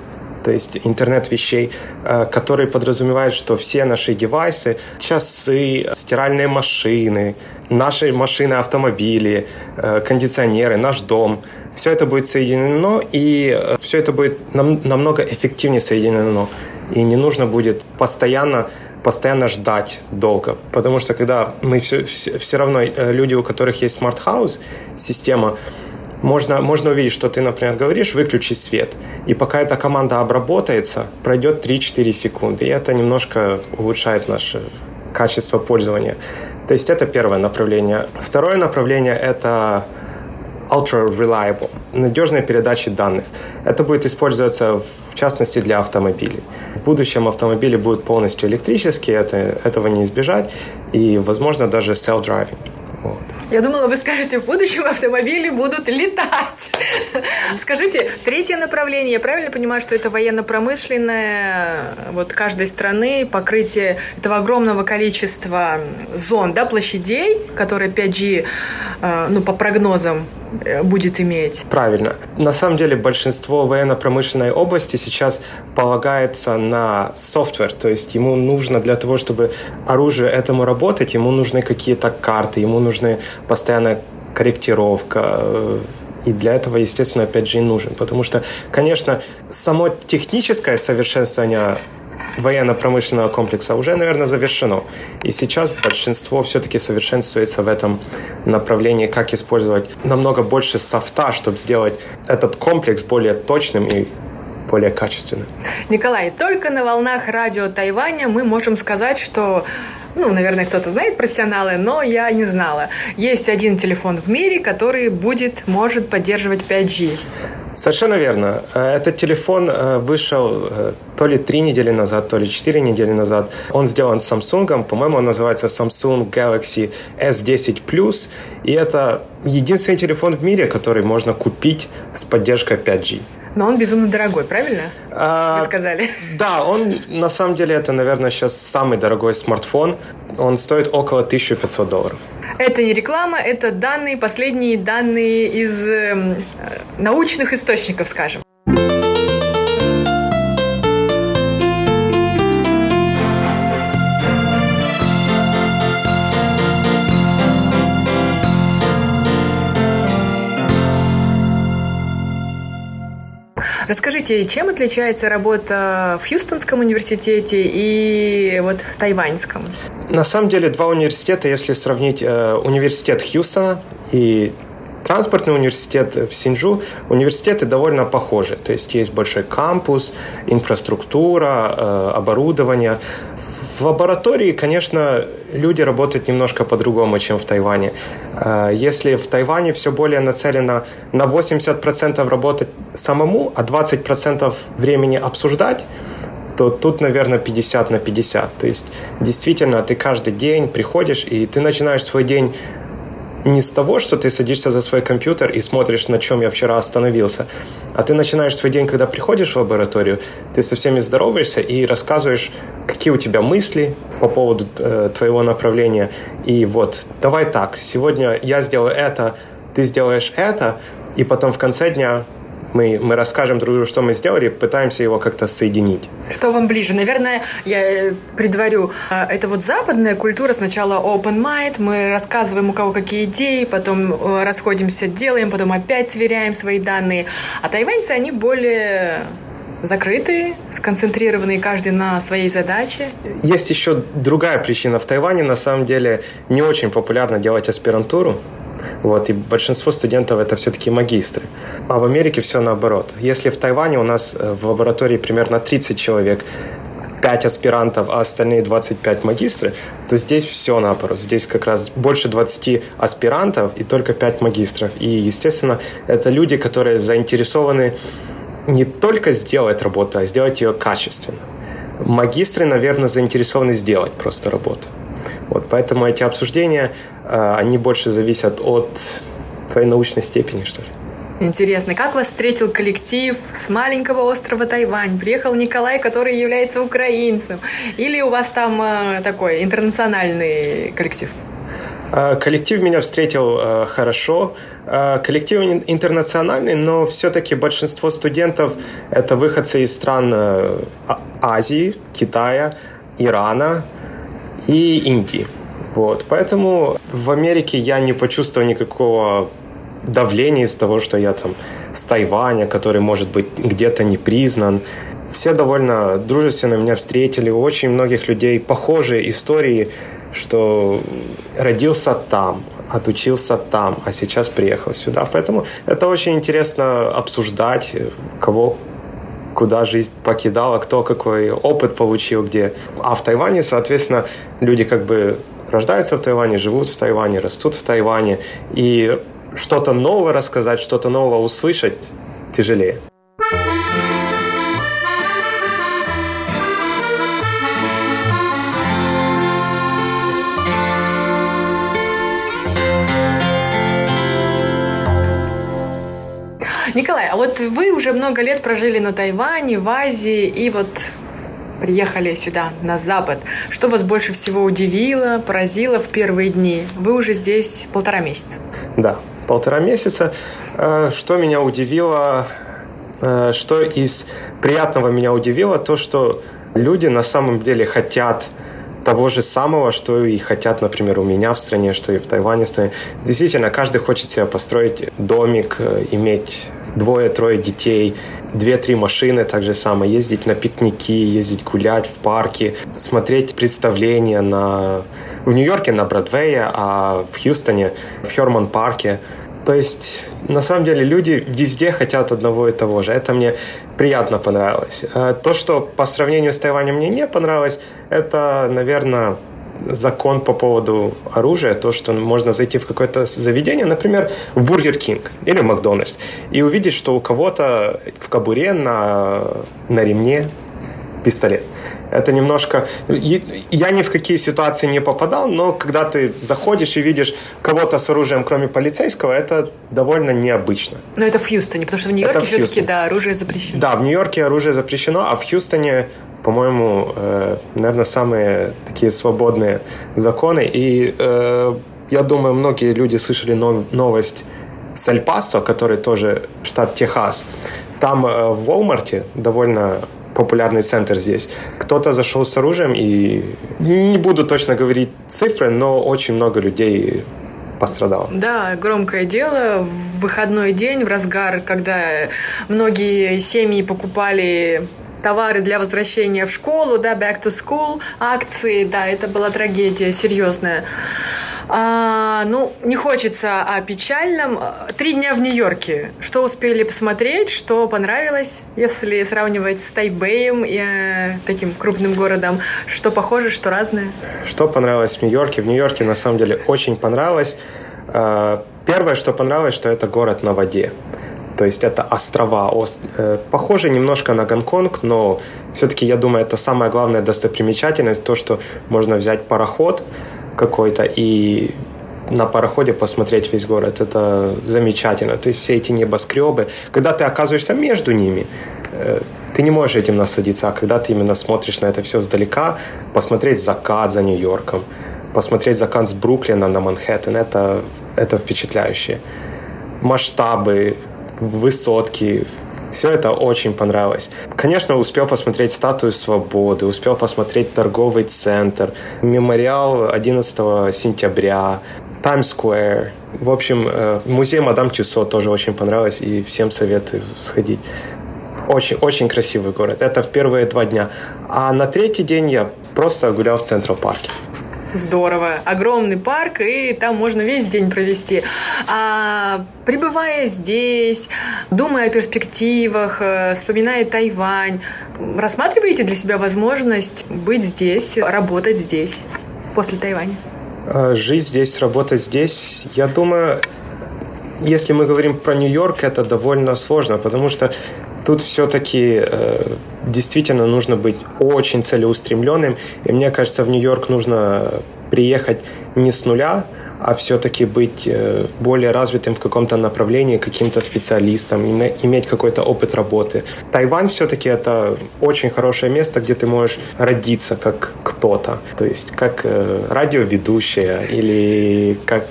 то есть интернет вещей, а, который подразумевает, что все наши девайсы, часы, стиральные машины, наши машины, автомобили, а, кондиционеры, наш дом, все это будет соединено, и все это будет нам, намного эффективнее соединено и не нужно будет постоянно постоянно ждать долго, потому что когда мы все, все, все равно, э, люди, у которых есть smart house, система, можно, можно увидеть, что ты, например, говоришь «выключи свет», и пока эта команда обработается, пройдет 3-4 секунды, и это немножко улучшает наше качество пользования. То есть это первое направление. Второе направление – это ultra reliable, надежная передача данных. Это будет использоваться в частности для автомобилей. В будущем автомобили будут полностью электрические, это, этого не избежать, и, возможно, даже self-driving. Вот. Я думала, вы скажете, в будущем автомобили будут летать. *laughs* Скажите, третье направление, я правильно понимаю, что это военно-промышленное, вот каждой страны, покрытие этого огромного количества зон, да, площадей, которые 5G, э, ну, по прогнозам, будет иметь. Правильно. На самом деле большинство военно-промышленной области сейчас полагается на софтвер, то есть ему нужно для того, чтобы оружие этому работать, ему нужны какие-то карты, ему нужны постоянная корректировка, э, и для этого, естественно, опять же и нужен. Потому что, конечно, само техническое совершенствование военно-промышленного комплекса уже, наверное, завершено. И сейчас большинство все-таки совершенствуется в этом направлении, как использовать намного больше софта, чтобы сделать этот комплекс более точным и более качественным. Николай, только на волнах радио Тайваня мы можем сказать, что ну, наверное, кто-то знает профессионалы, но я не знала. Есть один телефон в мире, который будет, может поддерживать 5G. Совершенно верно. Э, этот телефон э, вышел э, то ли три недели назад, то ли четыре недели назад. Он сделан Samsung, по-моему, он называется Samsung Galaxy S10 Plus, и это единственный телефон в мире, который можно купить с поддержкой 5G. Но он безумно дорогой, правильно? А, Вы сказали. Да, он на самом деле это, наверное, сейчас самый дорогой смартфон. Он стоит около 1500 долларов. Это не реклама, это данные, последние данные из э, научных источников, скажем. Расскажите, чем отличается работа в Хьюстонском университете и вот в Тайваньском? На самом деле два университета, если сравнить э, университет Хьюстона и транспортный университет в Синджу, университеты довольно похожи. То есть есть большой кампус, инфраструктура, э, оборудование. В лаборатории, конечно, люди работают немножко по-другому, чем в Тайване. Э, если в Тайване все более нацелено на 80% работать самому, а 20% времени обсуждать, то тут, наверное, 50 на 50. То есть, действительно, ты каждый день приходишь, и ты начинаешь свой день не с того, что ты садишься за свой компьютер и смотришь, на чем я вчера остановился, а ты начинаешь свой день, когда приходишь в лабораторию, ты со всеми здороваешься и рассказываешь, какие у тебя мысли по поводу э, твоего направления. И вот, давай так, сегодня я сделаю это, ты сделаешь это, и потом в конце дня мы, мы расскажем друг другу, что мы сделали, пытаемся его как-то соединить. Что вам ближе? Наверное, я э, предварю. А, это вот западная культура. Сначала open mind, мы рассказываем, у кого какие идеи, потом э, расходимся, делаем, потом опять сверяем свои данные. А тайваньцы, они более закрытые, сконцентрированные каждый на своей задаче. Есть еще другая причина. В Тайване на самом деле не очень популярно делать аспирантуру. Вот, и большинство студентов это все-таки магистры. А в Америке все наоборот. Если в Тайване у нас э, в лаборатории примерно 30 человек, 5 аспирантов, а остальные 25 магистры, то здесь все наоборот. Здесь как раз больше 20 аспирантов и только 5 магистров. И, естественно, это люди, которые заинтересованы не только сделать работу, а сделать ее качественно. Магистры, наверное, заинтересованы сделать просто работу. Вот, поэтому эти обсуждения, они больше зависят от твоей научной степени, что ли. Интересно, как вас встретил коллектив с маленького острова Тайвань? Приехал Николай, который является украинцем. Или у вас там э, такой интернациональный коллектив? Э, коллектив меня встретил хорошо. Коллектив интернациональный, но все-таки большинство студентов это выходцы из стран а-, Азии, Китая, Ирана, и Индии. Вот. Поэтому в Америке я не почувствовал никакого давления из того, что я там с Тайваня, который, может быть, где-то не признан. Все довольно дружественно меня встретили. У очень многих людей похожие истории что родился там, отучился там, а сейчас приехал сюда. Поэтому это очень интересно обсуждать, кого куда жизнь покидала, кто какой опыт получил, где. А в Тайване, соответственно, люди как бы рождаются в Тайване, живут в Тайване, растут в Тайване. И что-то новое рассказать, что-то новое услышать тяжелее. Николай, а вот вы уже много лет прожили на Тайване, в Азии, и вот приехали сюда, на Запад. Что вас больше всего удивило, поразило в первые дни? Вы уже здесь полтора месяца. Да, полтора месяца. Э, что меня удивило, э, что из приятного меня удивило, то, что люди на самом деле хотят того же самого, что и хотят, например, у меня в стране, что и в Тайване в стране. Действительно, каждый хочет себе построить домик, э, иметь двое-трое детей, две-три машины, так же самое, ездить на пикники, ездить гулять в парке, смотреть представления на... в Нью-Йорке на Бродвее, а в Хьюстоне в Херман-парке. То есть, на самом деле, люди везде хотят одного и того же. Это мне приятно понравилось. А то, что по сравнению с Тайванем мне не понравилось, это, наверное, закон по поводу оружия, то, что можно зайти в какое-то заведение, например, в Бургер Кинг или в Макдональдс, и увидеть, что у кого-то в кобуре на, на ремне пистолет. Это немножко... Я ни в какие ситуации не попадал, но когда ты заходишь и видишь кого-то с оружием, кроме полицейского, это довольно необычно. Но это в Хьюстоне, потому что в Нью-Йорке все-таки, да, оружие запрещено. Да, в Нью-Йорке оружие запрещено, а в Хьюстоне по-моему, э, наверное, самые такие свободные законы. И э, я думаю, многие люди слышали новость с Эль-Пасо, который тоже штат Техас. Там э, в Walmart довольно популярный центр здесь. Кто-то зашел с оружием, и не буду точно говорить цифры, но очень много людей пострадало. Да, громкое дело. В выходной день, в разгар, когда многие семьи покупали товары для возвращения в школу, да, back to school, акции, да, это была трагедия серьезная. А, ну, не хочется о печальном. Три дня в Нью-Йорке. Что успели посмотреть, что понравилось, если сравнивать с Тайбэем и э, таким крупным городом? Что похоже, что разное? Что понравилось в Нью-Йорке? В Нью-Йорке, на самом деле, очень понравилось. А, первое, что понравилось, что это город на воде. То есть это острова, э, похоже немножко на Гонконг, но все-таки я думаю, это самая главная достопримечательность, то, что можно взять пароход какой-то и на пароходе посмотреть весь город. Это замечательно. То есть все эти небоскребы, когда ты оказываешься между ними, э, ты не можешь этим насладиться, а когда ты именно смотришь на это все сдалека, посмотреть закат за Нью-Йорком, посмотреть закат с Бруклина на Манхэттен, это, это впечатляюще. Масштабы, высотки, все это очень понравилось. Конечно, успел посмотреть статую свободы, успел посмотреть торговый центр, мемориал 11 сентября, Таймс-сквер. В общем, э, музей Мадам Тюсо тоже очень понравилось, и всем советую сходить. Очень, очень красивый город. Это в первые два дня. А на третий день я просто гулял в Централ парке. Здорово. Огромный парк, и там можно весь день провести. А, пребывая здесь, думая о перспективах, э, вспоминая Тайвань, рассматриваете для себя возможность быть здесь, работать здесь после Тайваня? А, жить здесь, работать здесь, я думаю, если мы говорим про Нью-Йорк, это довольно сложно, потому что тут все-таки э, действительно нужно быть очень целеустремленным. И мне кажется, в Нью-Йорк нужно приехать не с нуля, а все-таки быть э, более развитым в каком-то направлении, каким-то специалистом, иметь какой-то опыт работы. Тайвань все-таки это очень хорошее место, где ты можешь родиться как кто-то, то есть как э, радиоведущая или как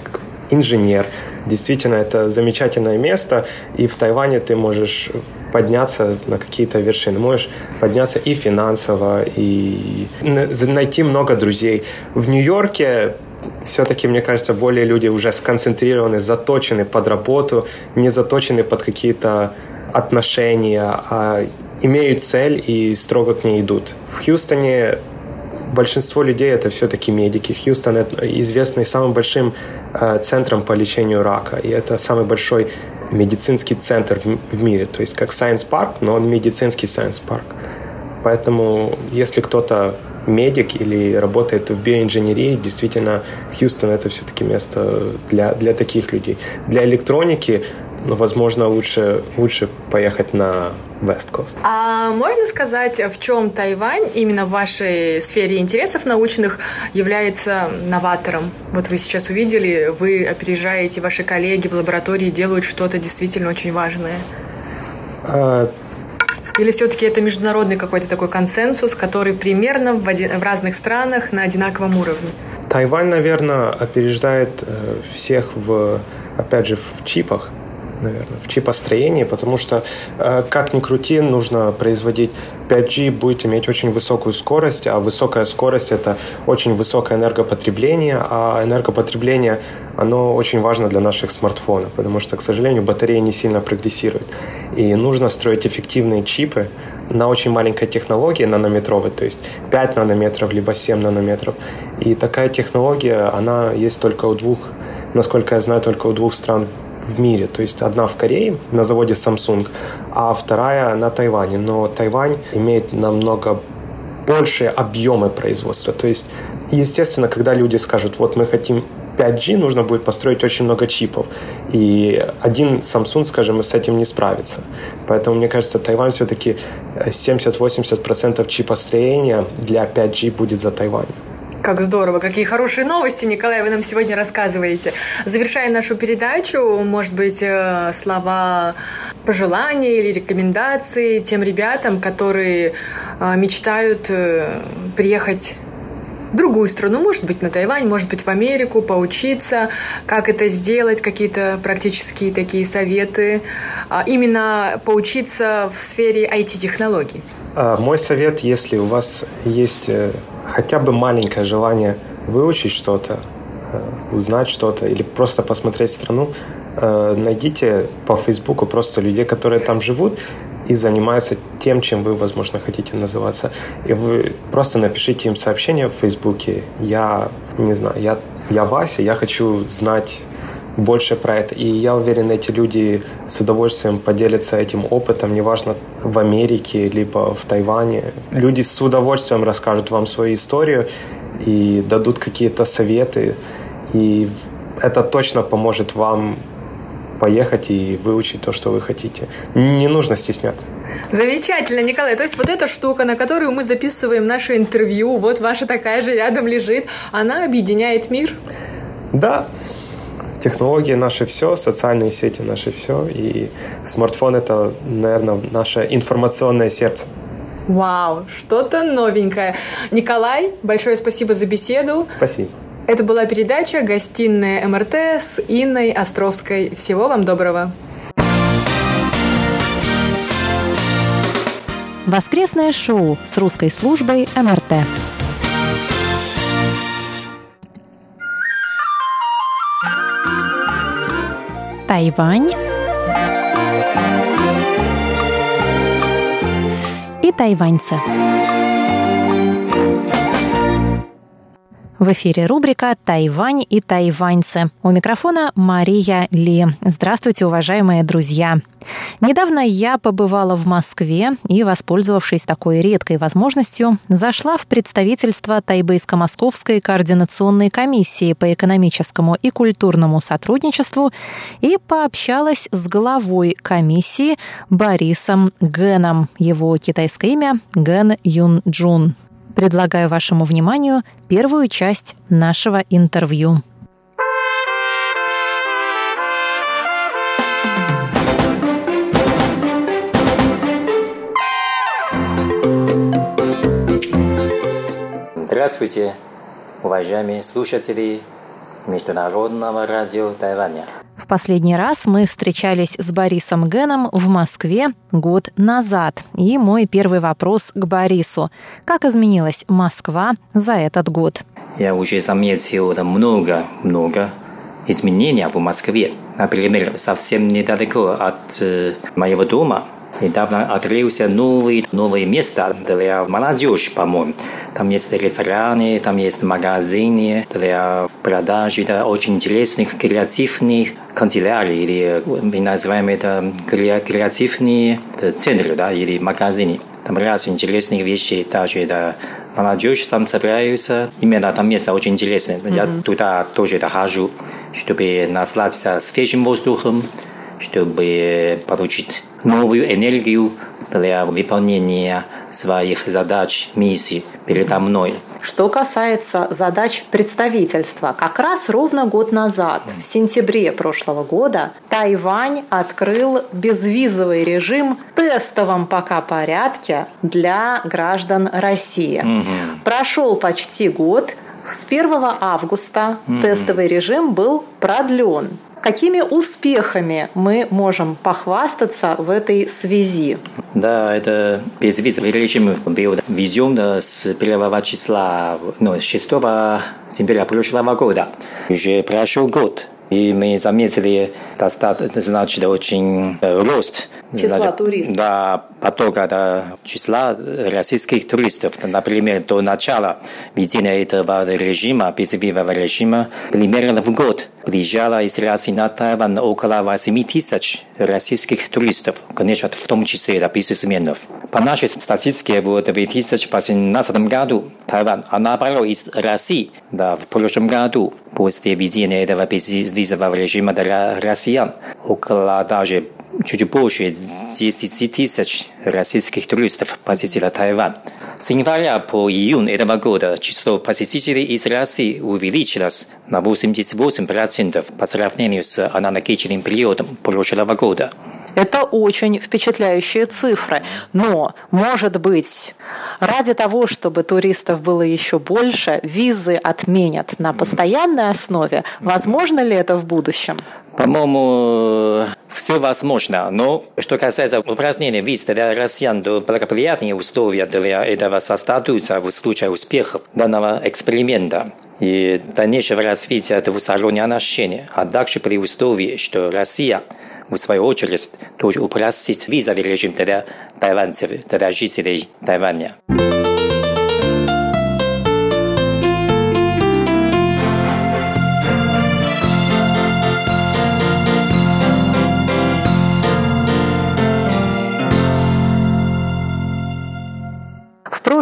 инженер. Действительно, это замечательное место, и в Тайване ты можешь подняться на какие-то вершины, можешь подняться и финансово, и найти много друзей. В Нью-Йорке все-таки, мне кажется, более люди уже сконцентрированы, заточены под работу, не заточены под какие-то отношения, а имеют цель и строго к ней идут. В Хьюстоне большинство людей это все-таки медики. Хьюстон известный самым большим э, центром по лечению рака, и это самый большой медицинский центр в, мире, то есть как Science Park, но медицинский Science Park. Поэтому если кто-то медик или работает в биоинженерии, действительно, Хьюстон это все-таки место для, для таких людей. Для электроники, возможно, лучше, лучше поехать на West Coast. А можно сказать, в чем Тайвань именно в вашей сфере интересов научных является новатором? Вот вы сейчас увидели, вы опережаете, ваши коллеги в лаборатории делают что-то действительно очень важное. А, или все-таки это международный какой-то такой консенсус, который примерно в, один, в разных странах на одинаковом уровне? Тайвань, наверное, опережает э, всех в, опять же, в чипах наверное, в чипостроении, потому что, э, как ни крути, нужно производить 5G будет иметь очень высокую скорость, а высокая скорость – это очень высокое энергопотребление, а энергопотребление, оно очень важно для наших смартфонов, потому что, к сожалению, батареи не сильно прогрессируют. И нужно строить эффективные чипы на очень маленькой технологии, нанометровой, то есть 5 нанометров, либо 7 нанометров. И такая технология, она есть только у двух, насколько я знаю, только у двух стран в мире. То есть одна в Корее на заводе Samsung, а вторая на Тайване. Но Тайвань имеет намного большие объемы производства. То есть, естественно, когда люди скажут, вот мы хотим 5G, нужно будет построить очень много чипов. И один Samsung, скажем, с этим не справится. Поэтому, мне кажется, Тайвань все-таки 70-80% чипостроения для 5G будет за Тайванем. Как здорово, какие хорошие новости, Николай, вы нам сегодня рассказываете. Завершая нашу передачу, может быть, э, слова пожелания или рекомендации тем ребятам, которые э, мечтают э, приехать в другую страну, может быть, на Тайвань, может быть, в Америку, поучиться, как это сделать, какие-то практические такие советы, а именно поучиться в сфере IT-технологий. А, мой совет, если у вас есть хотя бы маленькое желание выучить что-то, э, узнать что-то или просто посмотреть страну, э, найдите по Фейсбуку просто людей, которые там живут и занимаются тем, чем вы, возможно, хотите называться. И вы просто напишите им сообщение в Фейсбуке. Я, не знаю, я, я Вася, я хочу знать больше про это. И я уверен, эти люди с удовольствием поделятся этим опытом, неважно, в Америке, либо в Тайване. Люди с удовольствием расскажут вам свою историю и дадут какие-то советы. И это точно поможет вам поехать и выучить то, что вы хотите. Не нужно стесняться. Замечательно, Николай. То есть вот эта штука, на которую мы записываем наше интервью, вот ваша такая же рядом лежит, она объединяет мир? Да, технологии наши все, социальные сети наши все, и смартфон это, наверное, наше информационное сердце. Вау, что-то новенькое. Николай, большое спасибо за беседу. Спасибо. Это была передача «Гостиная МРТ» с Инной Островской. Всего вам доброго. Воскресное шоу с русской службой МРТ. Тайвань и тайваньцы. В эфире рубрика «Тайвань и тайваньцы». У микрофона Мария Ли. Здравствуйте, уважаемые друзья. Недавно я побывала в Москве и, воспользовавшись такой редкой возможностью, зашла в представительство Тайбейско-Московской координационной комиссии по экономическому и культурному сотрудничеству и пообщалась с главой комиссии Борисом Гэном. Его китайское имя Ген Юн Джун предлагаю вашему вниманию первую часть нашего интервью. Здравствуйте, уважаемые слушатели Международного радио Тайваня. В последний раз мы встречались с Борисом Геном в Москве год назад. И мой первый вопрос к Борису. Как изменилась Москва за этот год? Я уже заметил много-много изменений в Москве. Например, совсем недалеко от э, моего дома Недавно открылся новый, новое место для молодежи, по-моему. Там есть рестораны, там есть магазины для продажи да, очень интересных креативных канцелярий, или мы называем это креативные центры да, или магазины. Там раз интересных вещей, также да, молодежь сам собирается. Именно там место очень интересное. Mm-hmm. Я туда тоже дохожу, чтобы насладиться свежим воздухом, чтобы получить новую энергию для выполнения своих задач, миссий передо мной. Что касается задач представительства, как раз ровно год назад, в сентябре прошлого года, Тайвань открыл безвизовый режим в тестовом пока порядке для граждан России. Угу. Прошел почти год, с 1 августа mm-hmm. тестовый режим был продлен. Какими успехами мы можем похвастаться в этой связи? Да, это безвизовый режим был введен с 1 числа, ну, 6 сентября прошлого года. Уже прошел год. И мы заметили достаточно, значит, очень э, рост числа значит, туристов. Да, потока да, числа российских туристов. Например, до начала введения этого режима, безвизового режима, примерно в год приезжало из России на Тайвань около 8 тысяч российских туристов, конечно, в том числе да, бизнесменов. По нашей статистике, в 2018 году Тайвань, а наоборот, из России да, в прошлом году после введения этого безвизового режима для россиян около даже чуть больше 10 тысяч российских туристов посетило Тайвань. С января по июнь этого года число посетителей из России увеличилось на 88% по сравнению с аналогичным периодом прошлого года. Это очень впечатляющие цифры. Но, может быть, ради того, чтобы туристов было еще больше, визы отменят на постоянной основе. Возможно ли это в будущем? По-моему, все возможно. Но что касается упражнения виз для россиян, то благоприятные условия для этого создадутся в случае успеха данного эксперимента и дальнейшего развития двусторонних отношений, а также при условии, что Россия в свою очередь тоже упростит визовый режим для тайванцев, для жителей Тайваня.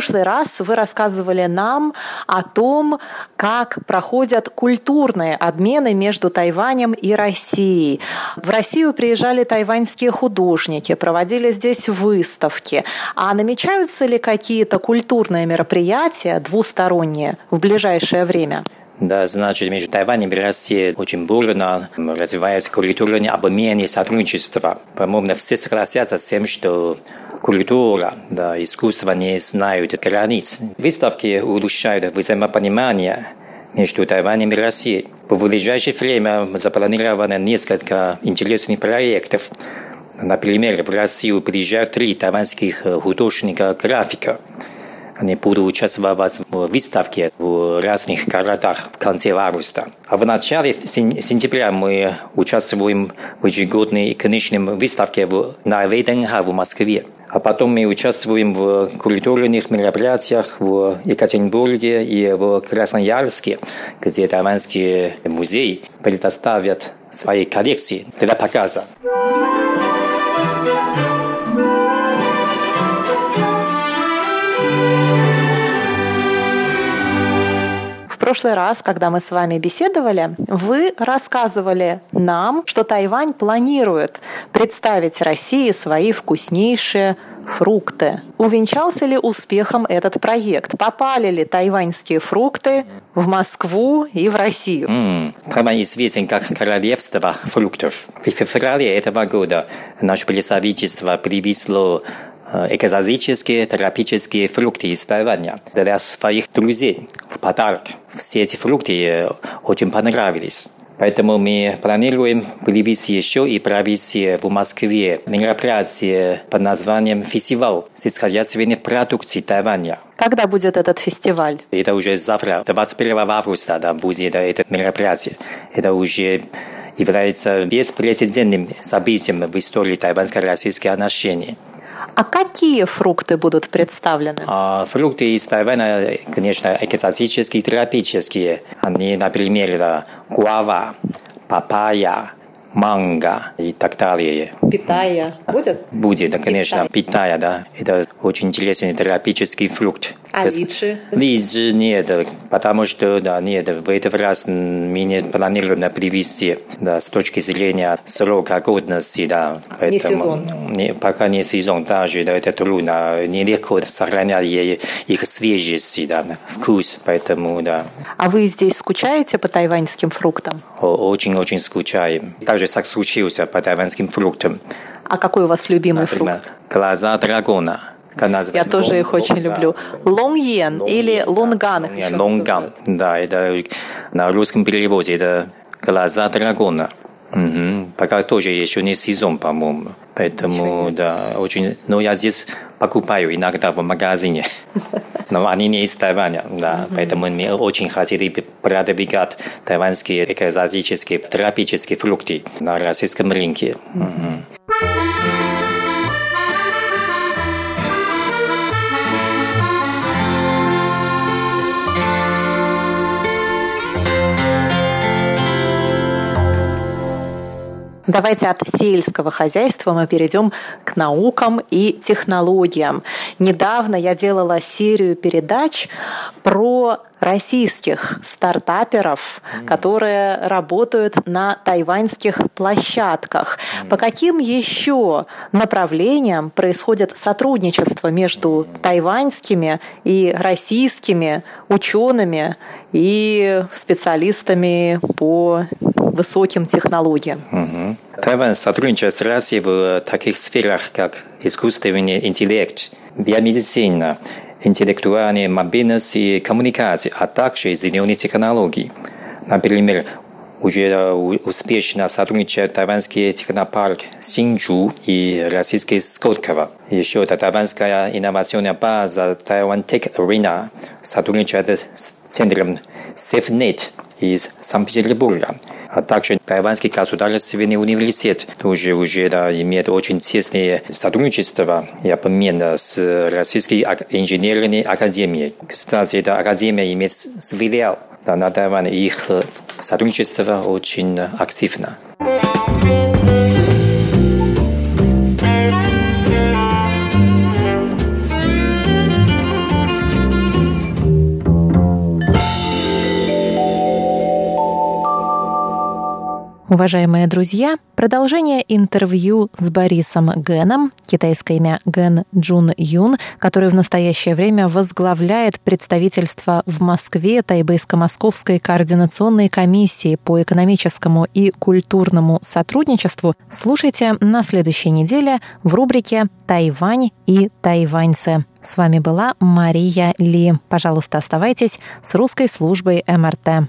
Прошлый раз вы рассказывали нам о том, как проходят культурные обмены между Тайванем и Россией. В Россию приезжали тайваньские художники, проводили здесь выставки. А намечаются ли какие-то культурные мероприятия двусторонние в ближайшее время? Да, значит, между Тайванем и Россией очень бурно развивается культурный обмен и сотрудничество. По-моему, все согласятся с тем, что культура, да, искусство не знают границ. Выставки улучшают взаимопонимание между Тайванем и Россией. В ближайшее время запланировано несколько интересных проектов. Например, в Россию приезжают три тайваньских художника-графика – они будут участвовать в выставке в разных городах в конце августа. А в начале сентября мы участвуем в ежегодной конечной выставке в, на в Москве. А потом мы участвуем в культурных мероприятиях в Екатеринбурге и в Красноярске, где тайваньские музеи предоставят свои коллекции для показа. Прошлый раз, когда мы с вами беседовали, вы рассказывали нам, что Тайвань планирует представить России свои вкуснейшие фрукты. Увенчался ли успехом этот проект? Попали ли тайваньские фрукты в Москву и в Россию? Mm. Тайвань известен как королевство фруктов. В феврале этого года наше представительство привезло Э, экзотические тропические фрукты из Тайваня для своих друзей подарок. Все эти фрукты э, очень понравились. Поэтому мы планируем привести еще и провести в Москве мероприятие под названием «Фестиваль сельскохозяйственных продукций Тайваня». Когда будет этот фестиваль? Это уже завтра, 21 августа, да, будет это мероприятие. Это уже является беспрецедентным событием в истории тайваньско-российских отношений. А какие фрукты будут представлены? А, фрукты из Тайваня, конечно, экзотические, тропические. Они, например, гуава, папайя, манго и так далее. Питая будет? Будет, да, конечно, питая, да. Это очень интересный тропический фрукт. А личи? Личи нет, потому что, да, нет, в этот раз мы не планируем привезти, да, с точки зрения срока годности, да. Поэтому, не сезон? Не, пока не сезон, даже, да, это трудно, нелегко сохранять их свежесть, да, вкус, поэтому, да. А вы здесь скучаете по тайваньским фруктам? Очень-очень скучаем. Также так случился по тайваньским фруктам. А какой у вас любимый Например, фрукт? Глаза дракона. Я тоже их очень люблю. Лонгьен или лонган. Лонган, да, это на русском переводе это глаза дракона. Угу. Пока тоже еще не сезон, по-моему. Поэтому, да, очень... Но я здесь покупаю иногда в магазине. *laughs* Но они не из Тайваня, да. Поэтому мы очень хотели продвигать тайваньские экзотические тропические фрукты на российском рынке. Угу. Давайте от сельского хозяйства мы перейдем к наукам и технологиям. Недавно я делала серию передач про российских стартаперов, mm. которые работают на тайваньских площадках. Mm. По каким еще направлениям происходит сотрудничество между тайваньскими и российскими учеными и специалистами по высоким технологиям? Mm-hmm. Тайвань сотрудничает с Россией в таких сферах, как искусственный интеллект, биомедицина, интеллектуальной мобильности и коммуникации, а также зеленые технологии. Например, уже успешно сотрудничает тайваньский технопарк Синджу и российский Скотково. Еще это тайваньская инновационная база Тайвань Tech Arena сотрудничает с центром SafeNet из Санкт-Петербурга. А также Тайваньский государственный университет тоже уже да, имеет очень тесное сотрудничество и обмен с Российской инженерной академией. Кстати, эта академия имеет филиал да, на Тайване, их сотрудничество очень активно. Уважаемые друзья, продолжение интервью с Борисом Гэном, китайское имя Ген Джун Юн, который в настоящее время возглавляет представительство в Москве Тайбэйско-Московской координационной комиссии по экономическому и культурному сотрудничеству, слушайте на следующей неделе в рубрике «Тайвань и тайваньцы». С вами была Мария Ли. Пожалуйста, оставайтесь с русской службой МРТ.